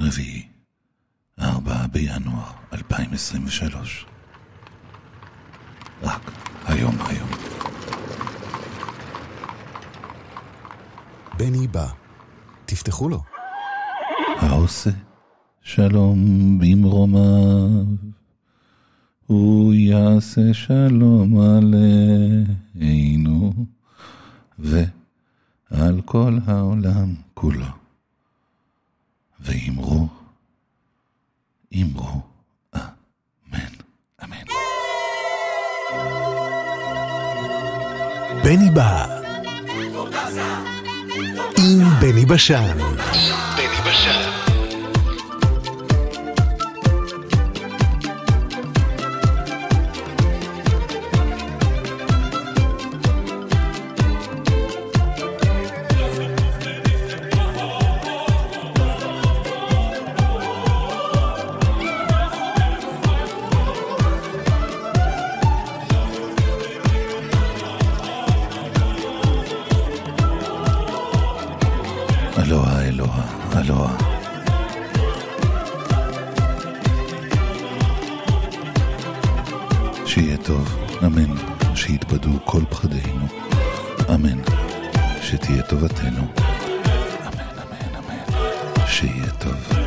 רביעי, 4 בינואר 2023. רק היום היום. בני בא. תפתחו לו. העושה שלום במרומיו, הוא יעשה שלום עלינו ועל כל העולם כולו. ואמרו, אמרו, אמן, אמן. בני בא. עם בני בשן. בני בשן. כל פחדינו, אמן, שתהיה טובתנו, אמן, אמן, אמן, שיהיה טוב.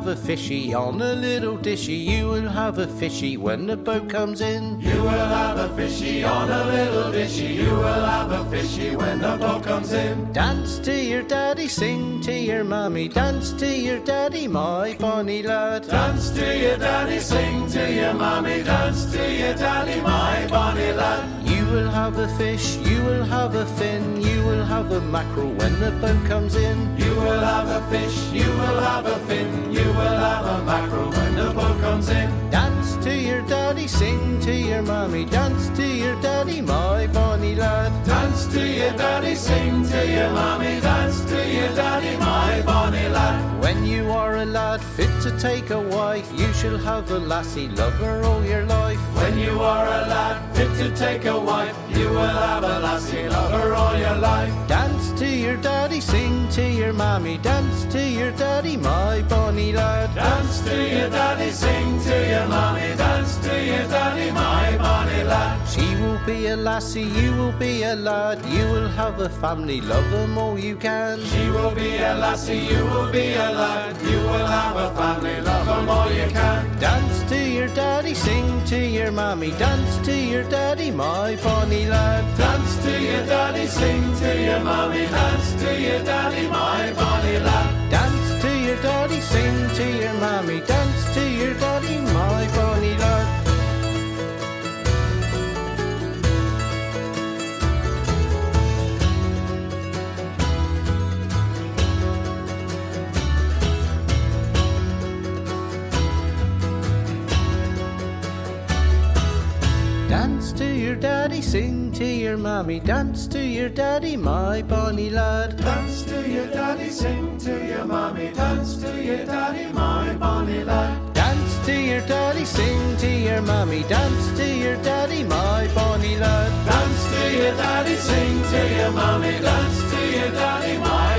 Have a fishy on a little dishy. You will have a fishy when the boat comes in. You will have a fishy on a little dishy. You will have a fishy when the boat comes in. Dance to your daddy, sing to your mommy, dance to your daddy, my bonny lad. Dance to your daddy, sing to your mommy, dance to your daddy, my bonny lad. You will have a fish, you will have a fin, you will have a mackerel when the boat comes in. You will have a fish, you will have a fin, you will have a mackerel when the boat comes in. Dance to your daddy, sing to your mommy, dance to your daddy, my bonny lad. Dance to your daddy, sing to your mommy, dance to your daddy, my bonny lad. When you are a lad fit to take a wife, you shall have a lassie lover all your life. When you are a lad fit to take a wife, you will have a lassie lover all your life. Dance to your daddy, sing to your mommy, dance to your daddy, my bonny lad. Dance to your daddy, sing to your mommy, dance to your daddy, my bonny lad. She will be a lassie, you will be a lad, you will have a family, love them all you can. She will be a lassie, you will be a lad, you will have a family, love them all you can. Dance to your daddy, sing to your mommy, dance to your daddy, my bonny lad. Dance to your daddy, sing to your mommy, dance to your daddy, my bonny lad. Dance to your daddy, sing to your mommy, dance to your daddy, my bonny lad. Daddy, sing to your mommy, dance to your daddy, my bonny lad. Dance to your daddy, sing to your mommy, dance to your daddy, my bonny lad. Dance to your daddy, sing to your mommy, dance to your daddy, my bonny lad. Dance to your daddy, sing to your mommy, dance to your daddy, my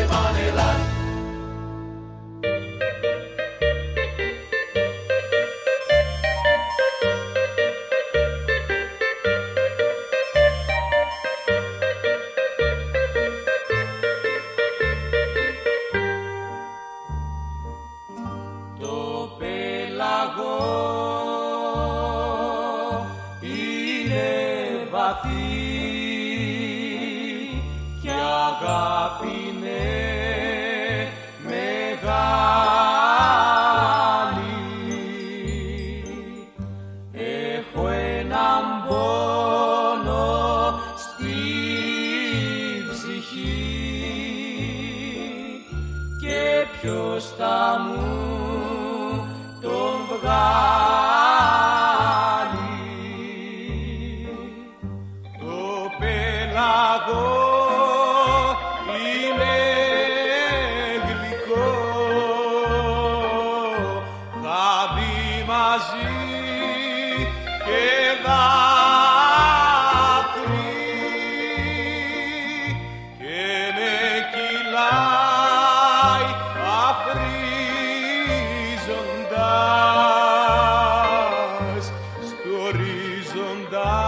die.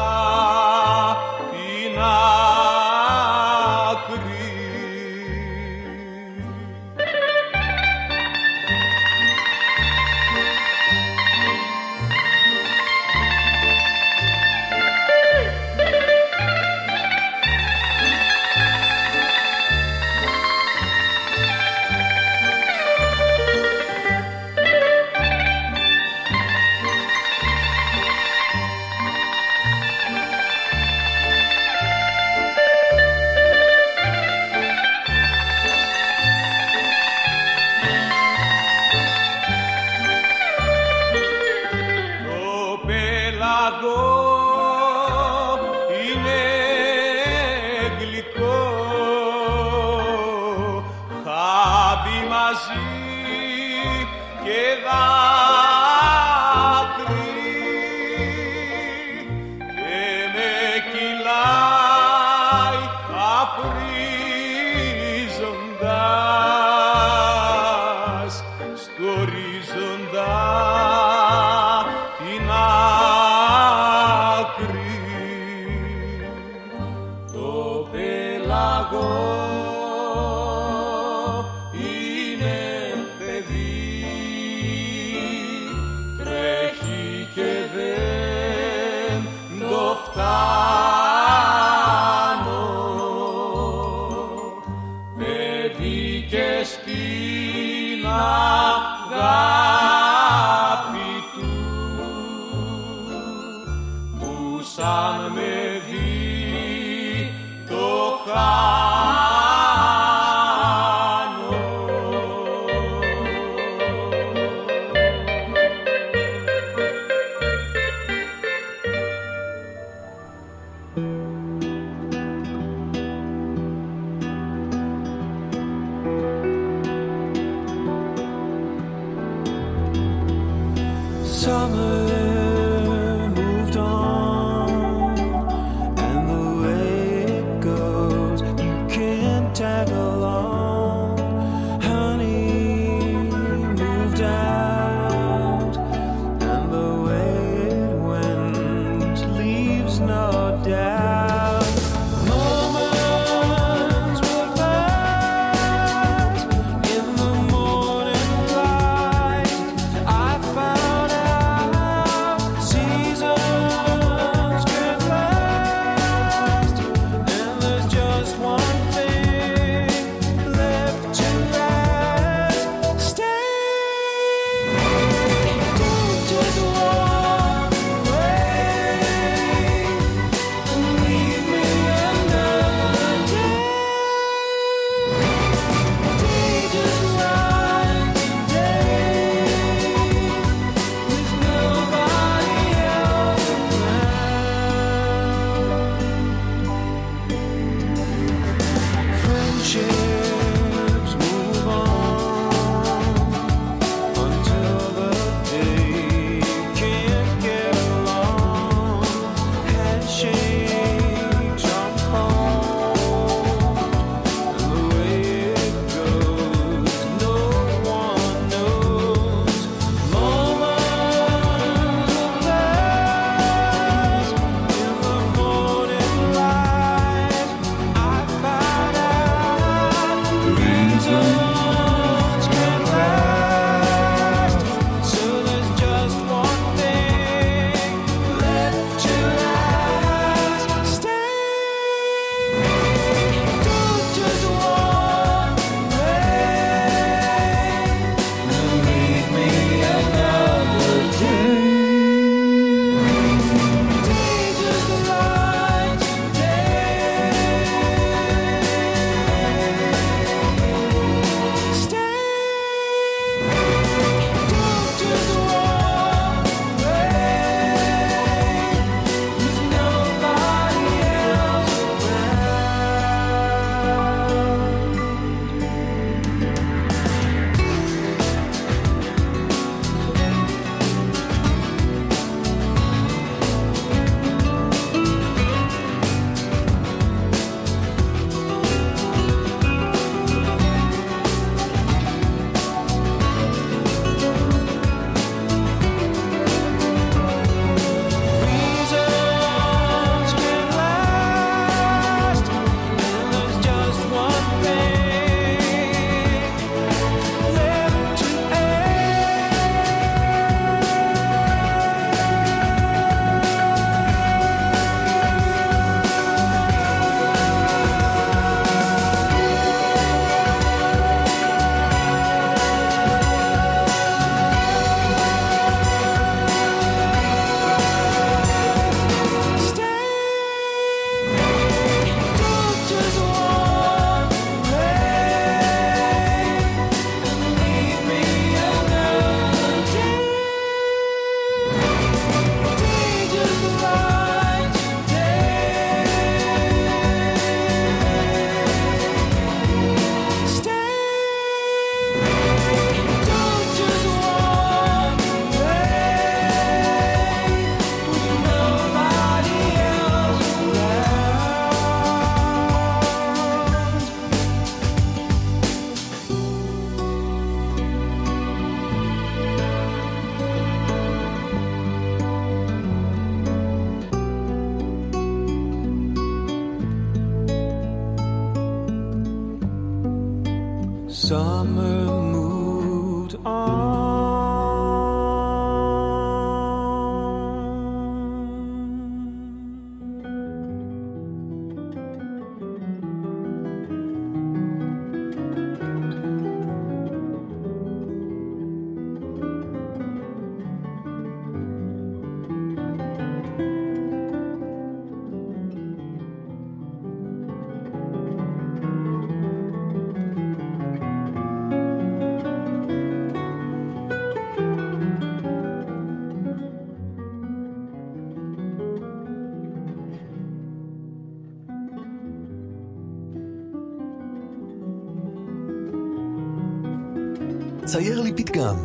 צייר לי פתגם.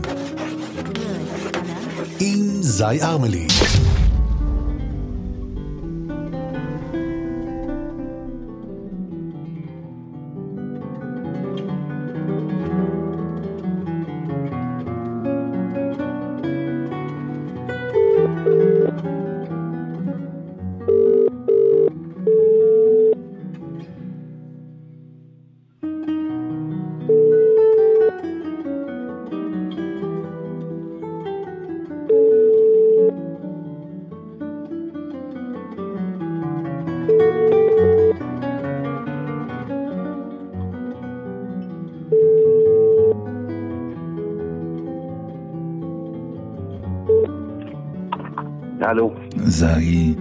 עם זי ארמלי. זי,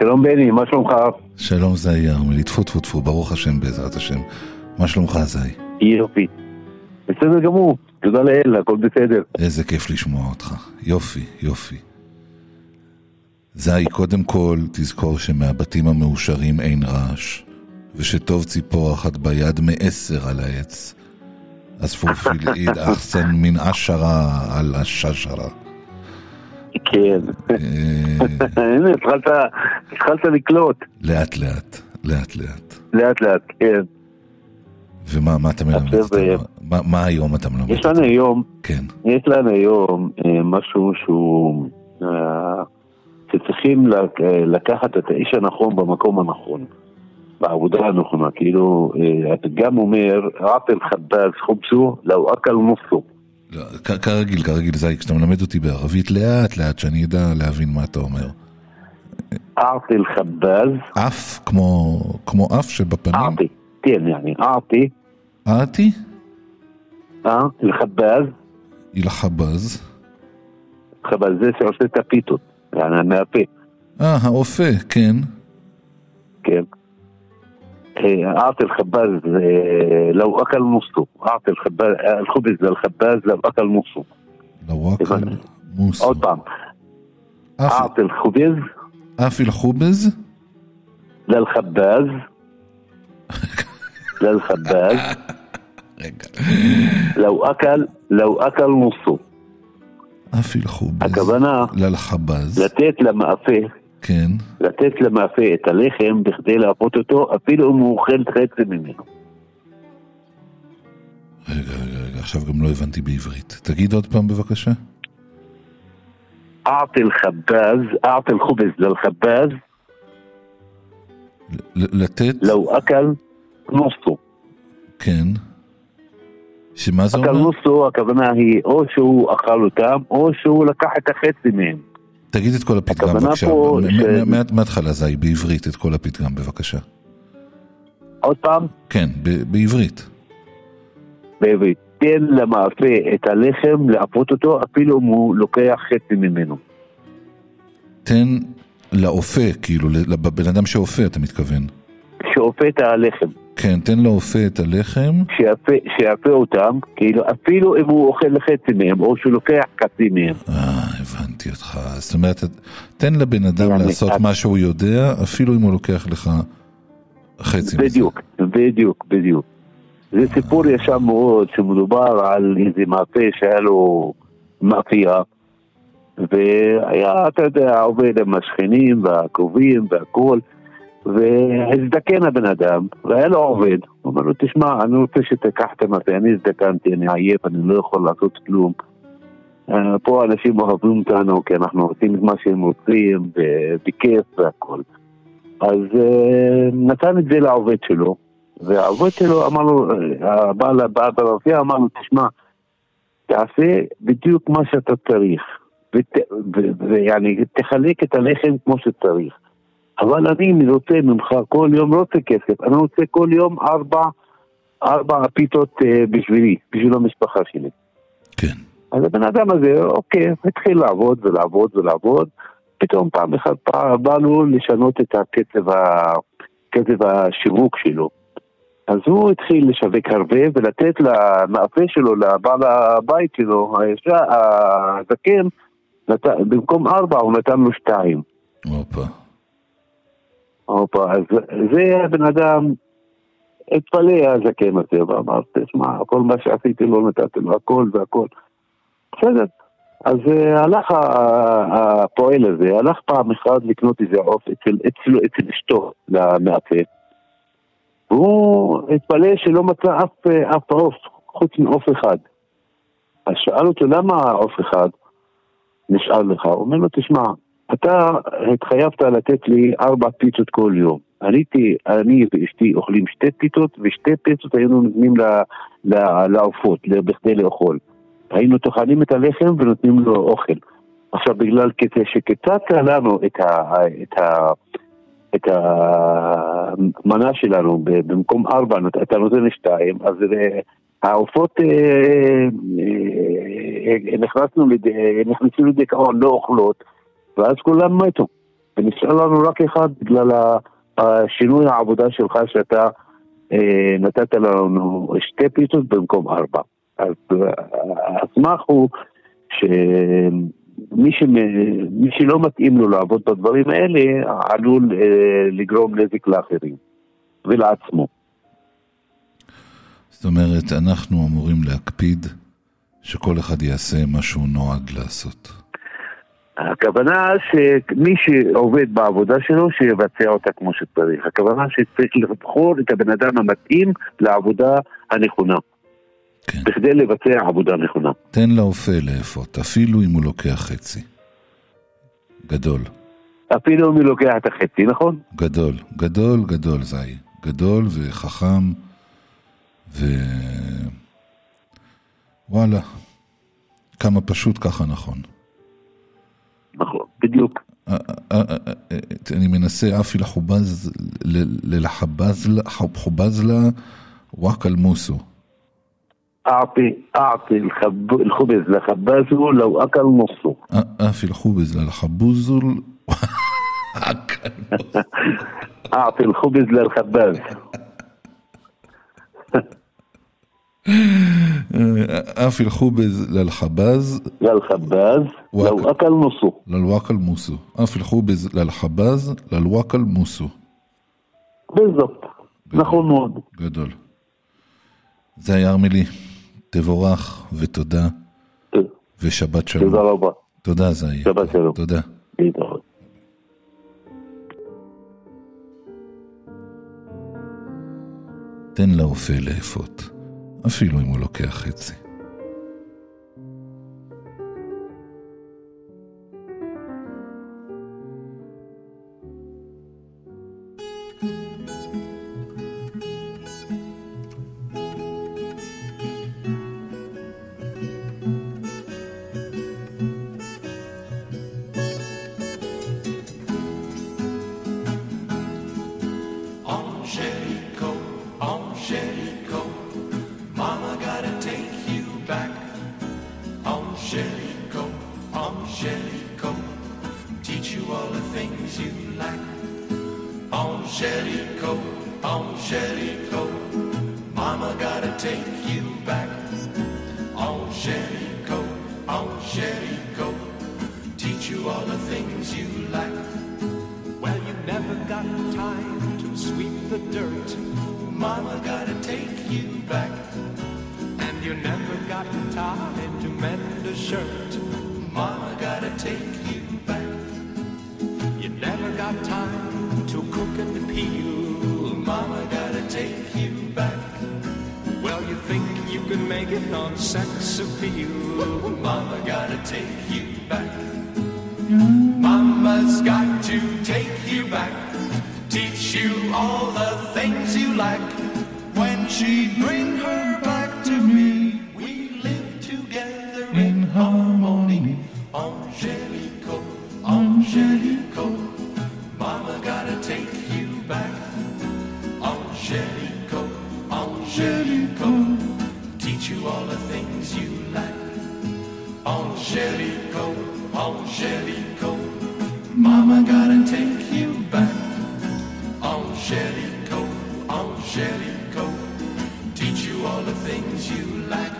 שלום בני, מה שלומך? שלום זי ארמלי, טפו טפו טפו, ברוך השם בעזרת השם. מה שלומך זי? יופי. בסדר גמור, תודה לאל, הכל בסדר. איזה כיף לשמוע אותך. יופי, יופי. זי, קודם כל, תזכור שמהבתים המאושרים אין רעש, ושטוב ציפור אחת ביד מעשר על העץ. אז פורפיל עיד אחסן מן עשרה על הששרה. כן. אה, הנה, התחלת, התחלת לקלוט. לאט לאט, לאט לאט. לאט לאט, כן. ומה מה אתה מלמד? אה? מה- מה היום אתה מלמד? יש לנו היום, כן. יש לנו היום אה, משהו שהוא, שצריכים לק- לקחת את האיש הנכון במקום הנכון. בעבודה הנכונה, כאילו, הפתגם אומר, עטל חבאז חובסו, לאו אכל נוסו. לא, כרגיל, כרגיל, זי, כשאתה מלמד אותי בערבית, לאט לאט, שאני אדע להבין מה אתה אומר. עטל חבאז, אף, כמו, כמו אף שבפנים? אעטי, כן, יעני, אעטי, אעתי? אה, אל-חבאז, אילה חבז. חבאז זה שעושה את הפיתות, יעני, מהפה, אה, האופה, כן. כן. أعطي الخباز آه، لو أكل نصه. أعطي الخباز آه، الخبز للخباز لو أكل نصه. لو أكل نصه. طعم. أعطي الخبز. اعطي الخبز؟ للخباز. للخباز. لو أكل لو أكل نصه. اعطي الخبز. للخباز. لتيت لما قفيه כן. לתת למאפה את הלחם בכדי להרפות אותו, אפילו אם הוא אוכל חצי ממנו. רגע, רגע, רגע, עכשיו גם לא הבנתי בעברית. תגיד עוד פעם בבקשה. אעטל חבאז, אעטל חובז לא, ללחבאז. לתת? לא אכל נוסו. כן. שמה זה אומר? אכל נוסו, הכוונה היא או שהוא אכל אותם, או שהוא לקח את החצי מהם. תגיד את כל הפתגם בבקשה. פה מ- ש- מההתחלה זי, בעברית את כל הפתגם בבקשה. עוד פעם, כן, ב- בעברית. בעברית, תן למאפה את הלחם לאפות אותו, אפילו אם הוא לוקח חצי ממנו. תן לאופה, כאילו, לבן אדם שאופה, אתה מתכוון. שאופה את הלחם, כן, תן לאופה את הלחם, שיאפה, שיאפה אותם, כאילו אפילו אם הוא אוכל חצי מהם, או שהוא לוקח חצי מהם. אה, הבנתי אותך. זאת אומרת, תן לבן אדם לעשות מה שהוא יודע, אפילו אם הוא לוקח לך חצי מזה. בדיוק, בדיוק, בדיוק. זה סיפור ישן מאוד, שמדובר על איזה מאפה שהיה לו מאפייה, והיה, אתה יודע, עובד עם השכנים והקרובים והכול, והזדקן הבן אדם, והיה לו עובד, הוא אומר לו, תשמע, אני רוצה שתיקח את המאפה, אני הזדקנתי, אני עייף, אני לא יכול לעשות כלום. אה, פה אנשים אוהבים אותנו, כי אנחנו עושים את מה שהם רוצים, בכיף והכל. אז אה, נתן את זה לעובד שלו, והעובד שלו אמר לו, הבעל הבעל ברפייה אמר לו, תשמע, תעשה בדיוק מה שאתה צריך, ויעני, תחלק את הלחם כמו שצריך. אבל אני רוצה ממך כל יום, לא רוצה כסף, אני רוצה כל יום ארבע, ארבע פיתות אה, בשבילי, בשביל המשפחה שלי. כן. אז הבן אדם הזה, אוקיי, התחיל לעבוד ולעבוד ולעבוד, פתאום פעם אחת בא לו לשנות את הקצב, ה... קצב השיווק שלו. אז הוא התחיל לשווק הרבה ולתת למאפה שלו, לבעל הבית שלו, האישה, הזקן, נת... במקום ארבע הוא נתן לו שתיים. הופה. הופה, אז זה הבן אדם התפלא הזקן הזה, ואמר, תשמע, כל מה שעשיתי לא נתתי לו, הכל והכל. בסדר. אז uh, הלך הפועל הזה, הלך פעם אחת לקנות איזה עוף אצל, אצל, אצל אשתו למאפה. והוא התפלא שלא מצא אף, אף עוף, חוץ מעוף אחד. אז שאל אותו, למה עוף אחד נשאר לך? הוא אומר לו, תשמע, אתה התחייבת לתת לי ארבע פיצות כל יום. עליתי, אני ואשתי אוכלים שתי פיתות, ושתי פיצות היינו נותנים לעופות, בכדי לאכול. היינו טוחנים את הלחם ונותנים לו אוכל. עכשיו, בגלל שקיצצת לנו את, ה, את, ה, את המנה שלנו, במקום ארבע אתה נותן שתיים, אז אה, העופות אה, אה, נכנסנו, נכנסו לדיכאון, לא אוכלות, ואז כולם מתו. ונשאר לנו רק אחד בגלל השינוי העבודה שלך שאתה נתת לנו שתי פיצות במקום ארבע. אז הסמך הוא שמי שמי שלא מתאים לו לעבוד בדברים האלה עלול אה, לגרום נזק לאחרים ולעצמו. זאת אומרת, אנחנו אמורים להקפיד שכל אחד יעשה מה שהוא נועד לעשות. הכוונה שמי שעובד בעבודה שלו, שיבצע אותה כמו שצריך. הכוונה שצריך לבחור את הבן אדם המתאים לעבודה הנכונה. כן. בכדי לבצע עבודה נכונה. תן לאופה לאפות, אפילו אם הוא לוקח חצי. גדול. אפילו אם הוא לוקח את החצי, נכון? גדול, גדול, גדול זי. גדול וחכם, ו... וואלה, כמה פשוט ככה נכון. נכון, בדיוק. אני מנסה אפי לחובז, לחבז לה וואק אל מוסו. أعطي أعطي الخب... الخبز لخبازه لو أكل نصه أعطي الخبز للخبوز أعطي الخبز للخباز אה, אף ילכו ללחבז. ללחבז, ללוואקל מוסו. ללוואקל מוסו. אף ילכו ללחבז, ללוואקל מוסו. בזאת. נכון מאוד. גדול. זה היה ארמלי. תבורך ותודה. כן. ושבת שלום. תודה רבה. תודה זה היה. שבת שלום. תודה. תן לאופה לאפות. אפילו אם הוא לוקח חצי. Things you like.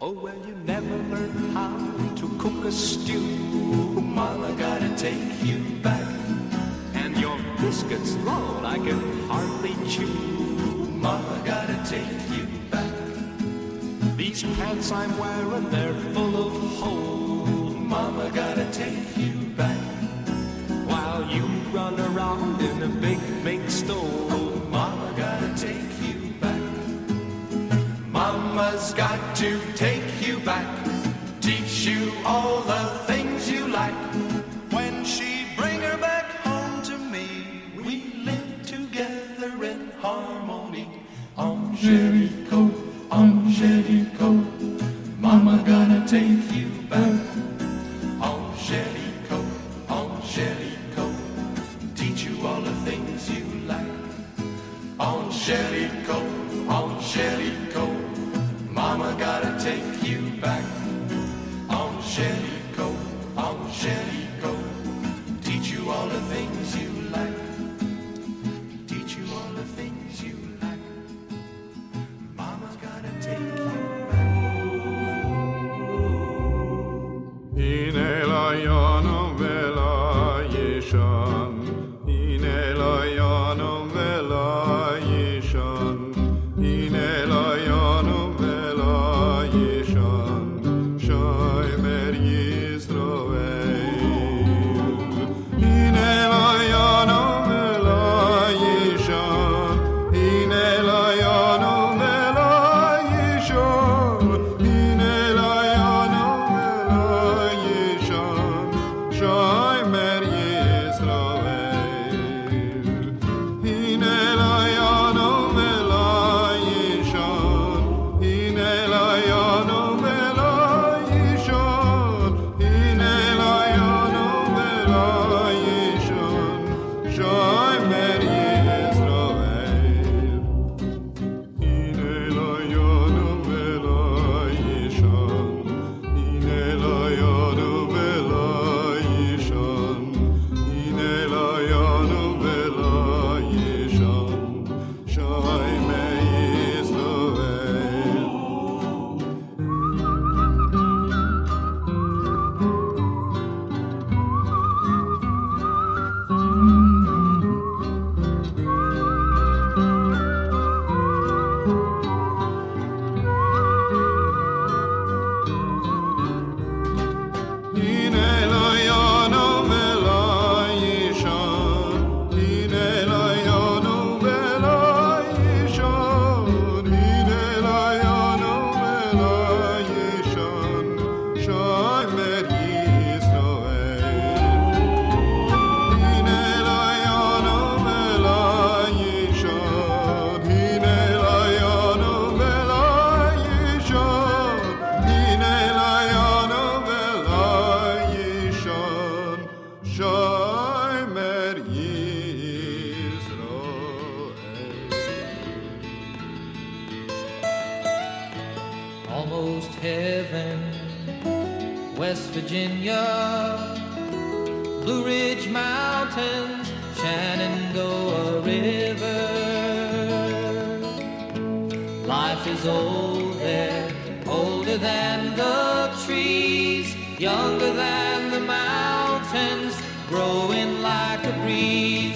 Oh, well, you never learned how to cook a stew. Mama gotta take you back. And your biscuits, Lord, I can hardly chew. Mama gotta take you back. These pants I'm wearing, they're full of holes. Mama gotta take you back. While you run around in a big mink stove, Mama's got to take you back, teach you all the things you like. When she bring her back home to me, we live together in harmony. Angelico, Angelico, Mama gonna take you than the trees, younger than the mountains, growing like a breeze.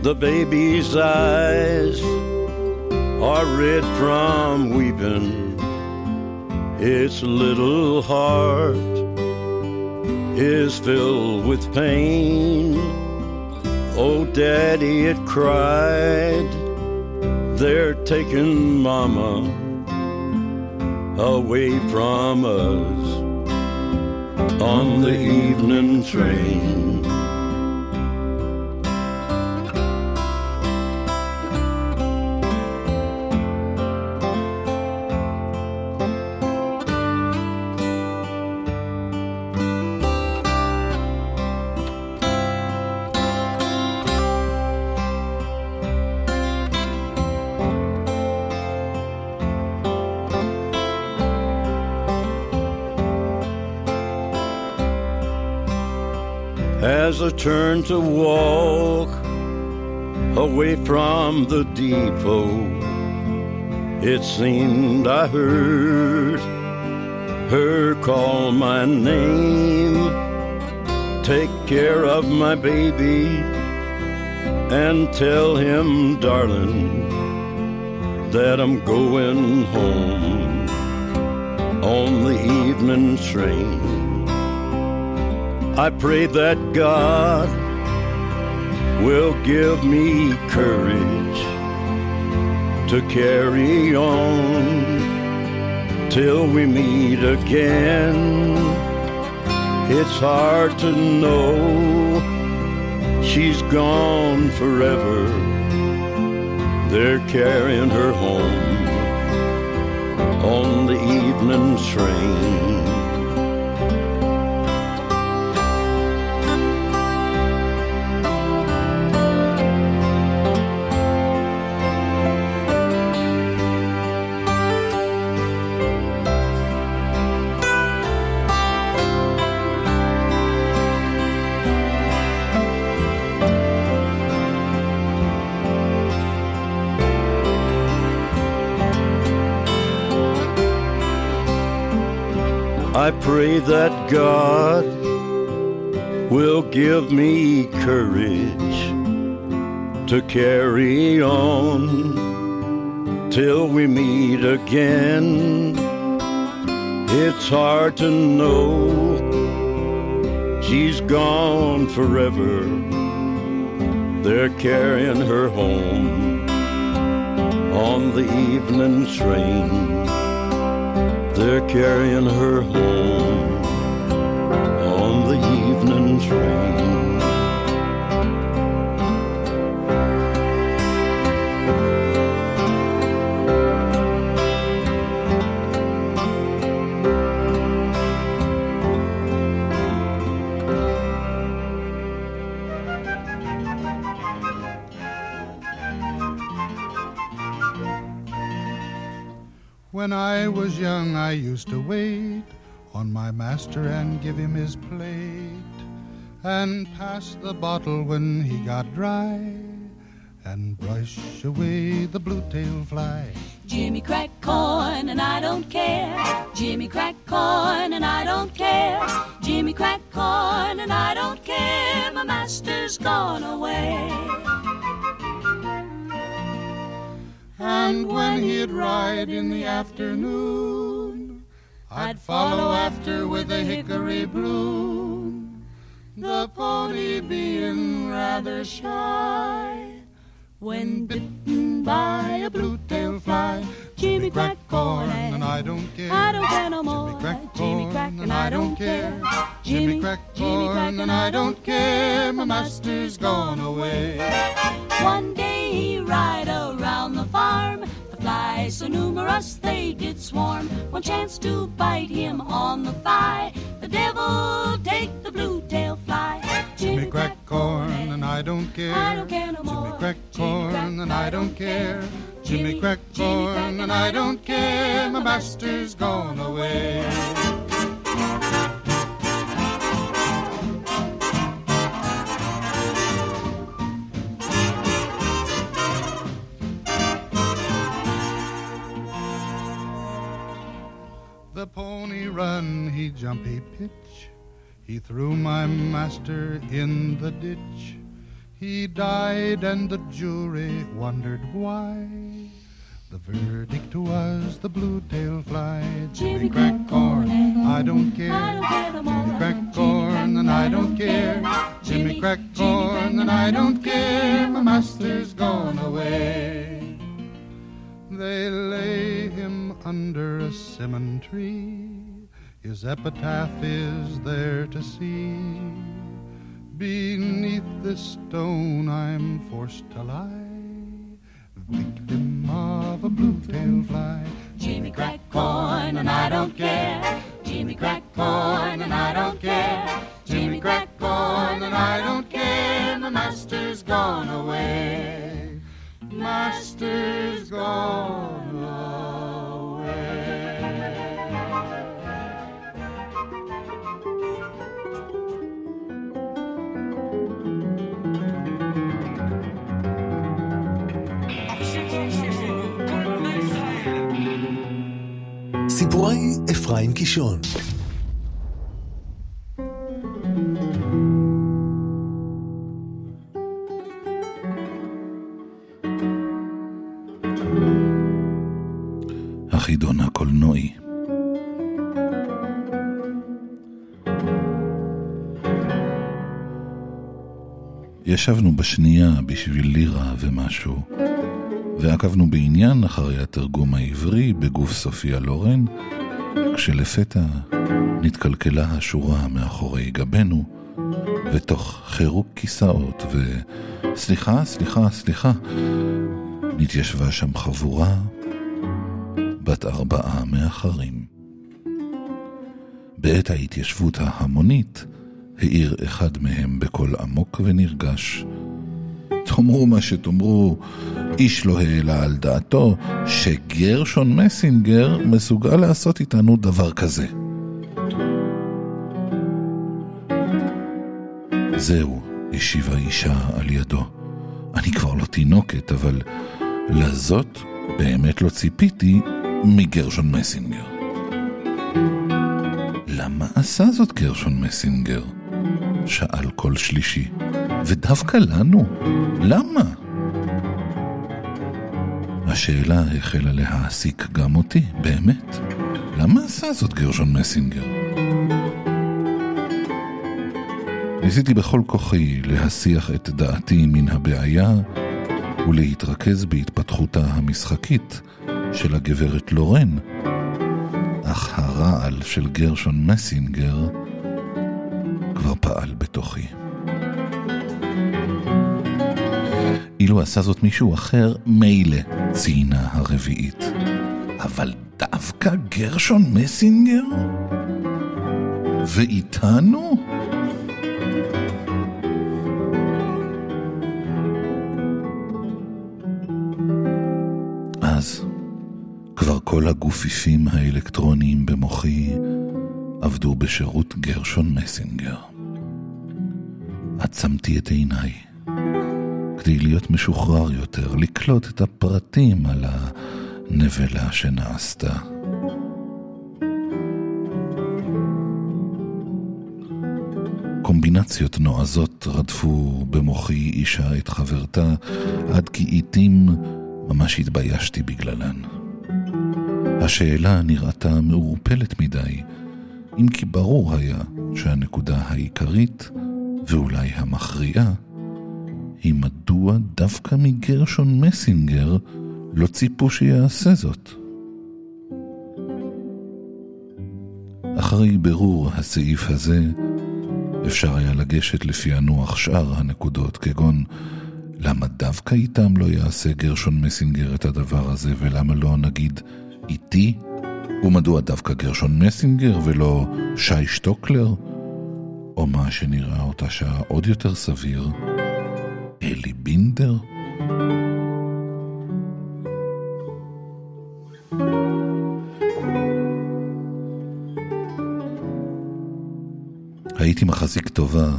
The baby's eyes are red from weeping. Its little heart is filled with pain. Oh, Daddy, it cried. They're taking Mama away from us on the evening train. Turned to walk away from the depot, it seemed I heard her call my name. Take care of my baby and tell him, darling, that I'm going home on the evening train. I pray that God will give me courage to carry on till we meet again. It's hard to know she's gone forever. They're carrying her home on the evening train. I pray that God will give me courage to carry on till we meet again. It's hard to know she's gone forever. They're carrying her home on the evening train. They're carrying her home on the evening train. I used to wait on my master and give him his plate, and pass the bottle when he got dry, and brush away the blue tail fly. Jimmy crack corn and I don't care. Jimmy crack corn and I don't care. Jimmy crack corn and I don't care. My master's gone away. And when he'd ride in the afternoon, I'd follow after with a hickory bloom. The pony being rather shy, when bitten by a blue-tailed fly. Jimmy crack corn and I don't care. I don't care no more. Jimmy crack corn and I don't care. Jimmy crack corn and I don't care. My master's gone away. One day he ride around the farm. So numerous they did swarm. One chance to bite him on the thigh. The devil take the blue tail fly. Jimmy crack corn and I don't care. I don't care no more. Jimmy crack corn and I don't care. Jimmy- Jimmy Jimmy crack corn and I don't care. My master's gone away. The pony run, he jump, he pitch. He threw my master in the ditch. He died, and the jury wondered why. The verdict was the blue tail fly. Jimmy crack corn, I don't care. I don't care. Jimmy crack corn, and I don't care. Jimmy crack corn, and I don't care. My master's gone away. They lay him under a cinnamon tree. His epitaph is there to see. Beneath this stone I'm forced to lie, victim of a blue-tailed fly. Jimmy crack corn and I don't care. Jimmy crack corn and I don't care. Jimmy crack corn and I don't care. My master's gone away. סיפורי אפרים קישון. החידון הקולנועי. ישבנו בשנייה בשביל לירה ומשהו, ועקבנו בעניין אחרי התרגום העברי בגוף סופיה לורן, כשלפתע נתקלקלה השורה מאחורי גבנו, ותוך חירוק כיסאות ו... סליחה, סליחה, סליחה, נתיישבה שם חבורה בת ארבעה מאחרים. בעת ההתיישבות ההמונית, העיר אחד מהם בקול עמוק ונרגש. תאמרו מה שתאמרו, איש לא העלה על דעתו שגרשון מסינגר מסוגל לעשות איתנו דבר כזה. זהו, השיבה אישה על ידו. אני כבר לא תינוקת, אבל לזאת באמת לא ציפיתי מגרשון מסינגר. עשה זאת גרשון מסינגר? שאל כל שלישי. ודווקא לנו? למה? השאלה החלה להעסיק גם אותי, באמת. למה עשה זאת גרשון מסינגר? ניסיתי בכל כוחי להסיח את דעתי מן הבעיה ולהתרכז בהתפתחותה המשחקית של הגברת לורן, אך הרעל של גרשון מסינגר כבר פעל בתוכי. אילו עשה זאת מישהו אחר, מילא, ציינה הרביעית. אבל דווקא גרשון מסינגר? ואיתנו? אז כבר כל הגופיפים האלקטרוניים במוחי עבדו בשירות גרשון מסינגר. עצמתי את עיניי כדי להיות משוחרר יותר, לקלוט את הפרטים על הנבלה שנעשתה. קומבינציות נועזות רדפו במוחי אישה את חברתה, עד כי עיתים ממש התביישתי בגללן. השאלה נראתה מעורפלת מדי, אם כי ברור היה שהנקודה העיקרית, ואולי המכריעה, היא מדוע דווקא מגרשון מסינגר לא ציפו שיעשה זאת. אחרי בירור הסעיף הזה, אפשר היה לגשת לפענוח שאר הנקודות, כגון למה דווקא איתם לא יעשה גרשון מסינגר את הדבר הזה, ולמה לא נגיד איתי? ומדוע דווקא גרשון מסינגר ולא שי שטוקלר? או מה שנראה אותה שעה עוד יותר סביר, אלי בינדר? הייתי מחזיק טובה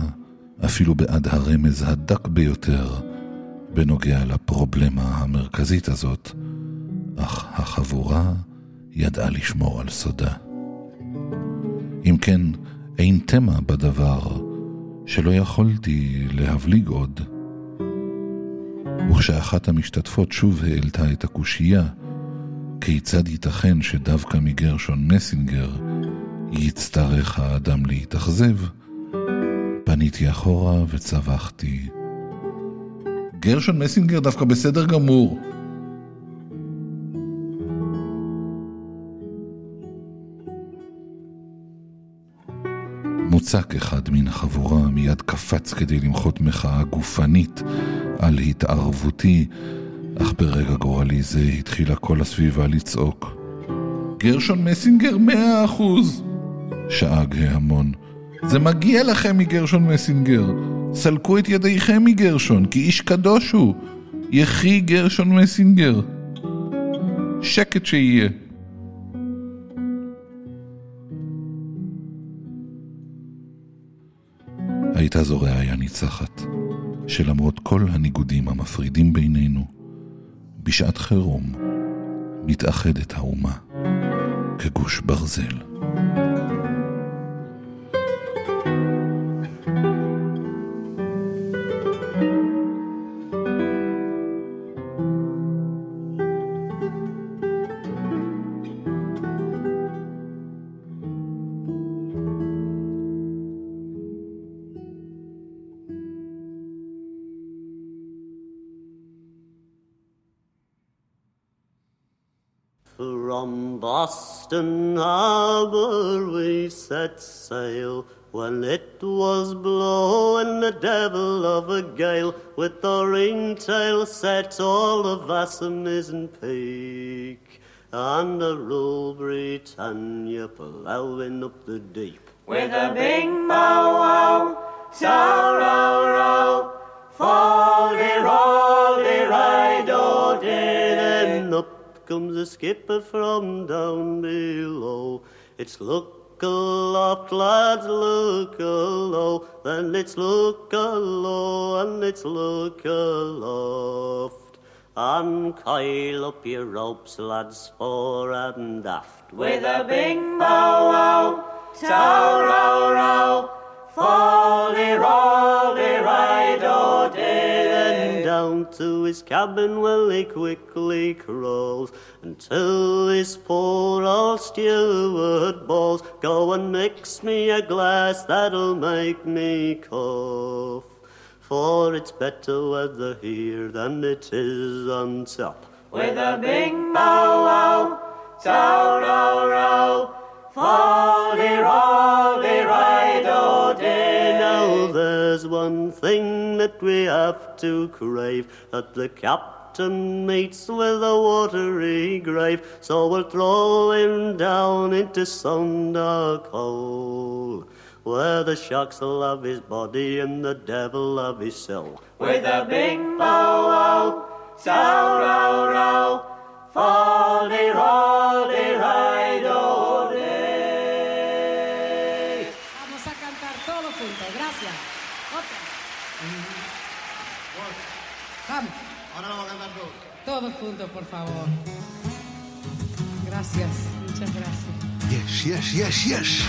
אפילו בעד הרמז הדק ביותר בנוגע לפרובלמה המרכזית הזאת, אך החבורה ידעה לשמור על סודה. אם כן, אין תמה בדבר שלא יכולתי להבליג עוד. וכשאחת המשתתפות שוב העלתה את הקושייה, כיצד ייתכן שדווקא מגרשון מסינגר יצטרך האדם להתאכזב, פניתי אחורה וצווחתי. גרשון מסינגר דווקא בסדר גמור. מוצק אחד מן החבורה מיד קפץ כדי למחות מחאה גופנית על התערבותי, אך ברגע גורלי זה התחילה כל הסביבה לצעוק. גרשון מסינגר מאה אחוז! שאג ההמון. זה מגיע לכם מגרשון מסינגר. סלקו את ידיכם מגרשון, כי איש קדוש הוא. יחי גרשון מסינגר. שקט שיהיה. הייתה זו ראיה ניצחת, שלמרות כל הניגודים המפרידים בינינו, בשעת חירום מתאחדת האומה כגוש ברזל. Boston harbor we set sail when it was blowing the devil of a gale with the ringtail set all the Vassam peak and the Rule Britannia plowing up the deep. With a big bow wow, sow row row, foldy roldy ride And comes a skipper from down below. It's look aloft, lads, look alow. Then it's look alow and it's look aloft. And coil up your ropes, lads, fore and aft. With a bing bow wow, Tow row row, folly rolly ride o Then down to his cabin well he quickly crawls Until his poor old steward bawls Go and mix me a glass that'll make me cough. For it's better weather here than it is on top. With a bing bow wow, tow row row, folly rolly ride oh, o Now there's one thing that we have to crave That the captain meets with a watery grave. So we'll throw him down into some dark hole Where the sharks will have his body and the devil have his soul. With a big bow wow, row row, folly rolly juntos, por favor. Gracias, muchas gracias. Yes, yes, yes, yes.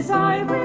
desire.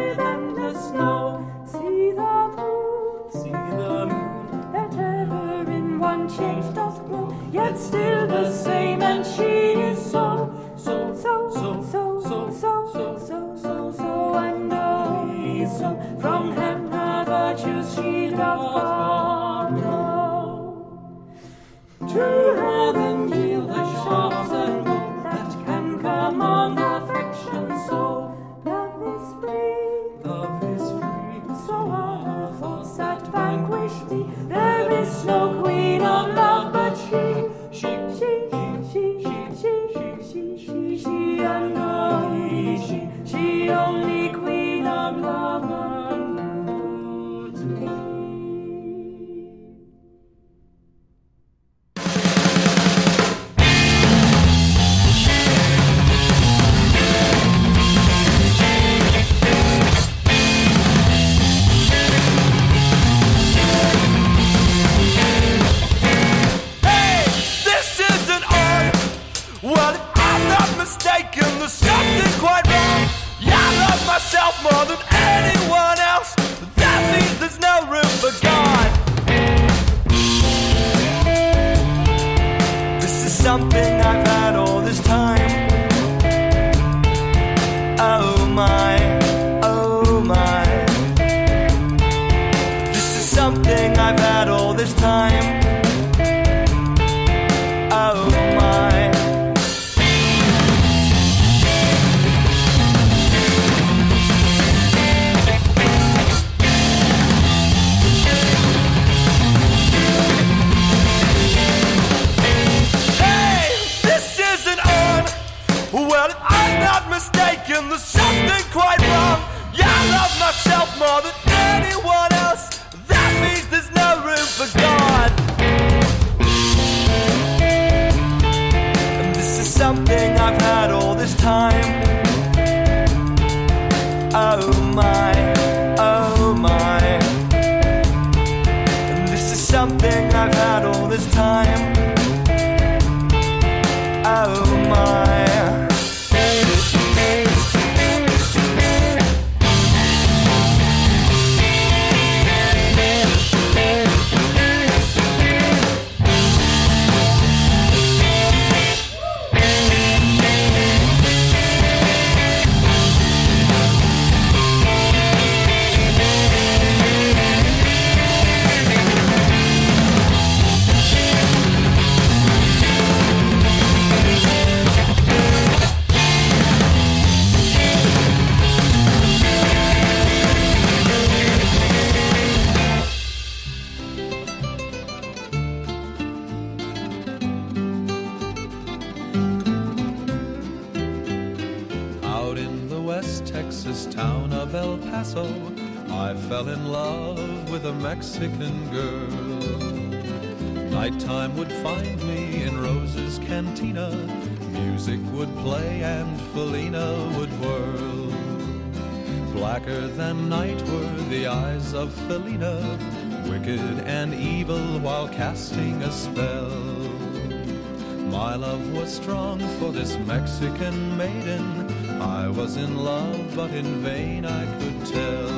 this Mexican maiden. I was in love, but in vain I could tell.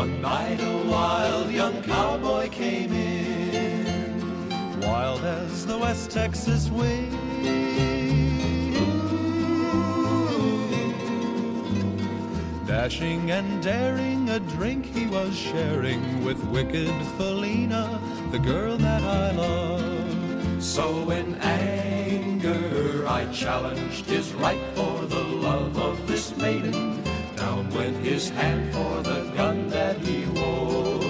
One night a wild young cowboy came in, wild as the West Texas wind. Dashing and daring, a drink he was sharing with wicked Felina, the girl that I love. So in anger anger, I challenged his right for the love of this maiden. Down went his hand for the gun that he wore.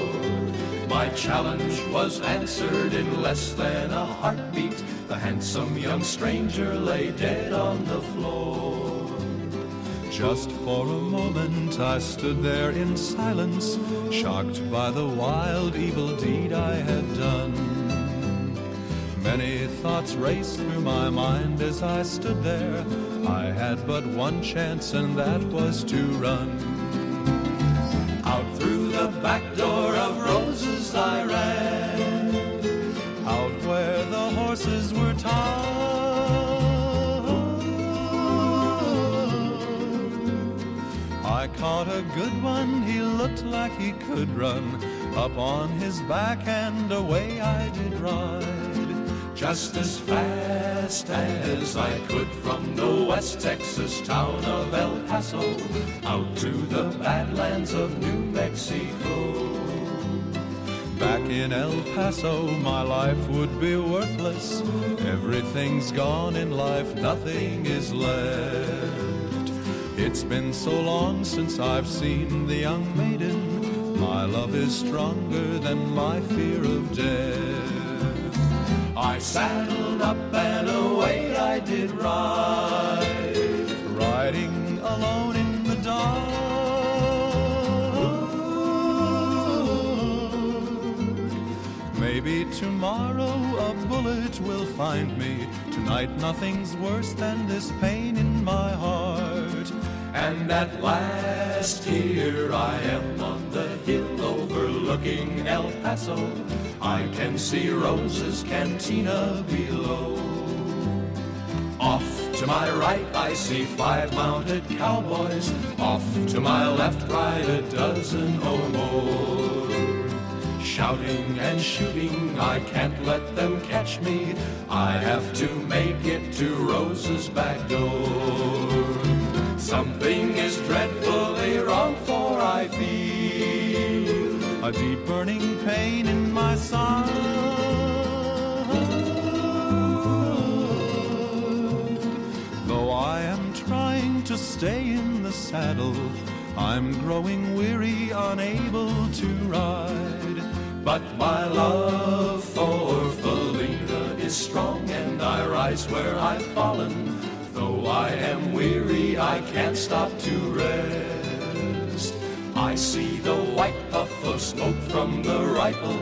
My challenge was answered in less than a heartbeat. The handsome young stranger lay dead on the floor. Just for a moment I stood there in silence, shocked by the wild evil deed I had done. Many thoughts raced through my mind as I stood there. I had but one chance, and that was to run. Out through the back door of roses I ran, out where the horses were tied. I caught a good one, he looked like he could run. Up on his back and away I did ride. Just as fast as I could from the West Texas town of El Paso out to the badlands of New Mexico. Back in El Paso, my life would be worthless. Everything's gone in life, nothing is left. It's been so long since I've seen the young maiden. My love is stronger than my fear of death. I saddled up and away I did ride, riding alone in the dark. Maybe tomorrow a bullet will find me. Tonight nothing's worse than this pain in my heart. And at last here I am on the hill overlooking El Paso. I can see Rose's cantina below. Off to my right I see five mounted cowboys. Off to my left ride a dozen or more. Shouting and shooting, I can't let them catch me. I have to make it to Rose's back door. Something is dreadfully wrong, for I feel a deep burning pain in my side. Though I am trying to stay in the saddle, I'm growing weary, unable to ride. But my love for Felina is strong, and I rise where I've fallen. Though I am weary, I can't stop to rest. I see the white puff of smoke from the rifle.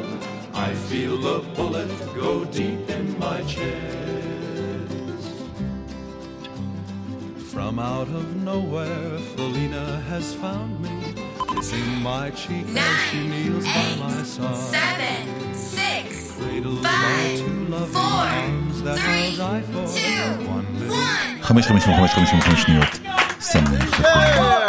I feel the bullet go deep in my chest. From out of nowhere, Felina has found me, kissing my cheek as she kneels by my side. seven, six, Cradled by five, two loving four, arms that three, I'll die for. two, One little one. 5.55 שניות. שמח לכולם.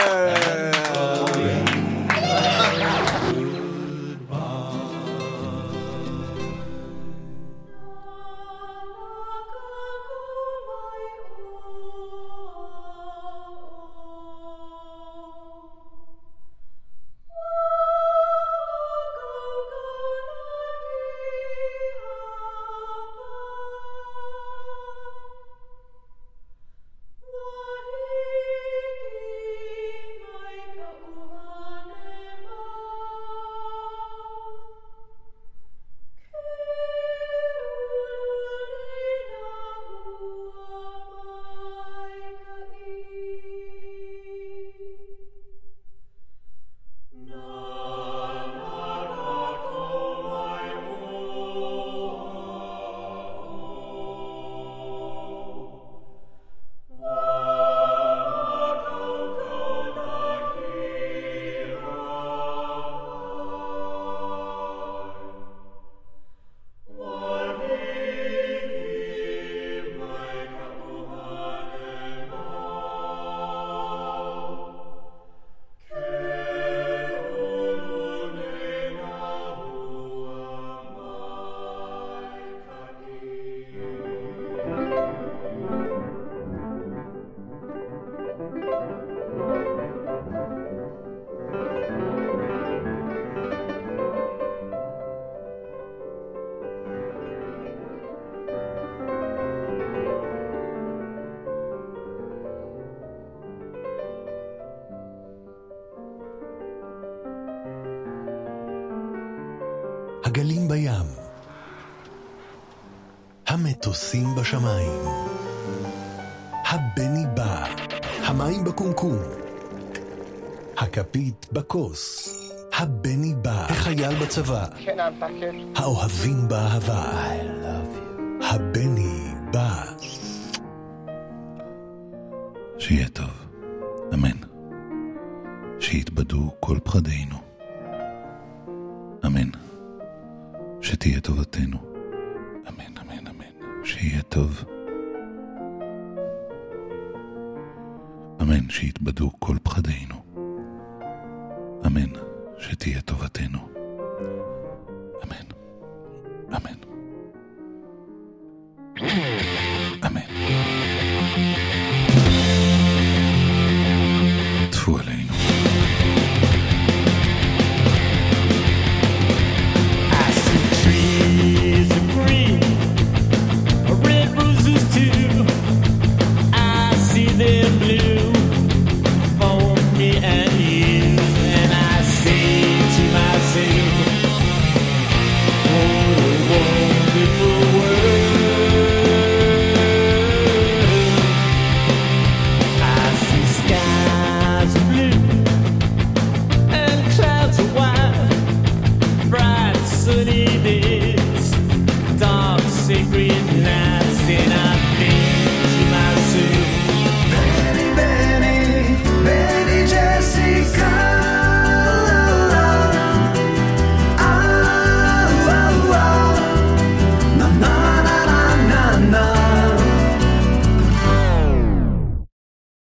המטוסים בשמיים. הבני בא, המים בקומקום. הכפית בכוס, הבני בא, החייל בצבא. האוהבים באהבה. הבני בא. שיהיה טוב, אמן. שיתבדו כל פחדינו. אמן. שתהיה טובתנו. שיהיה טוב. אמן, שיתבדו כל פחדינו. אמן, שתהיה טובתנו. אמן, אמן.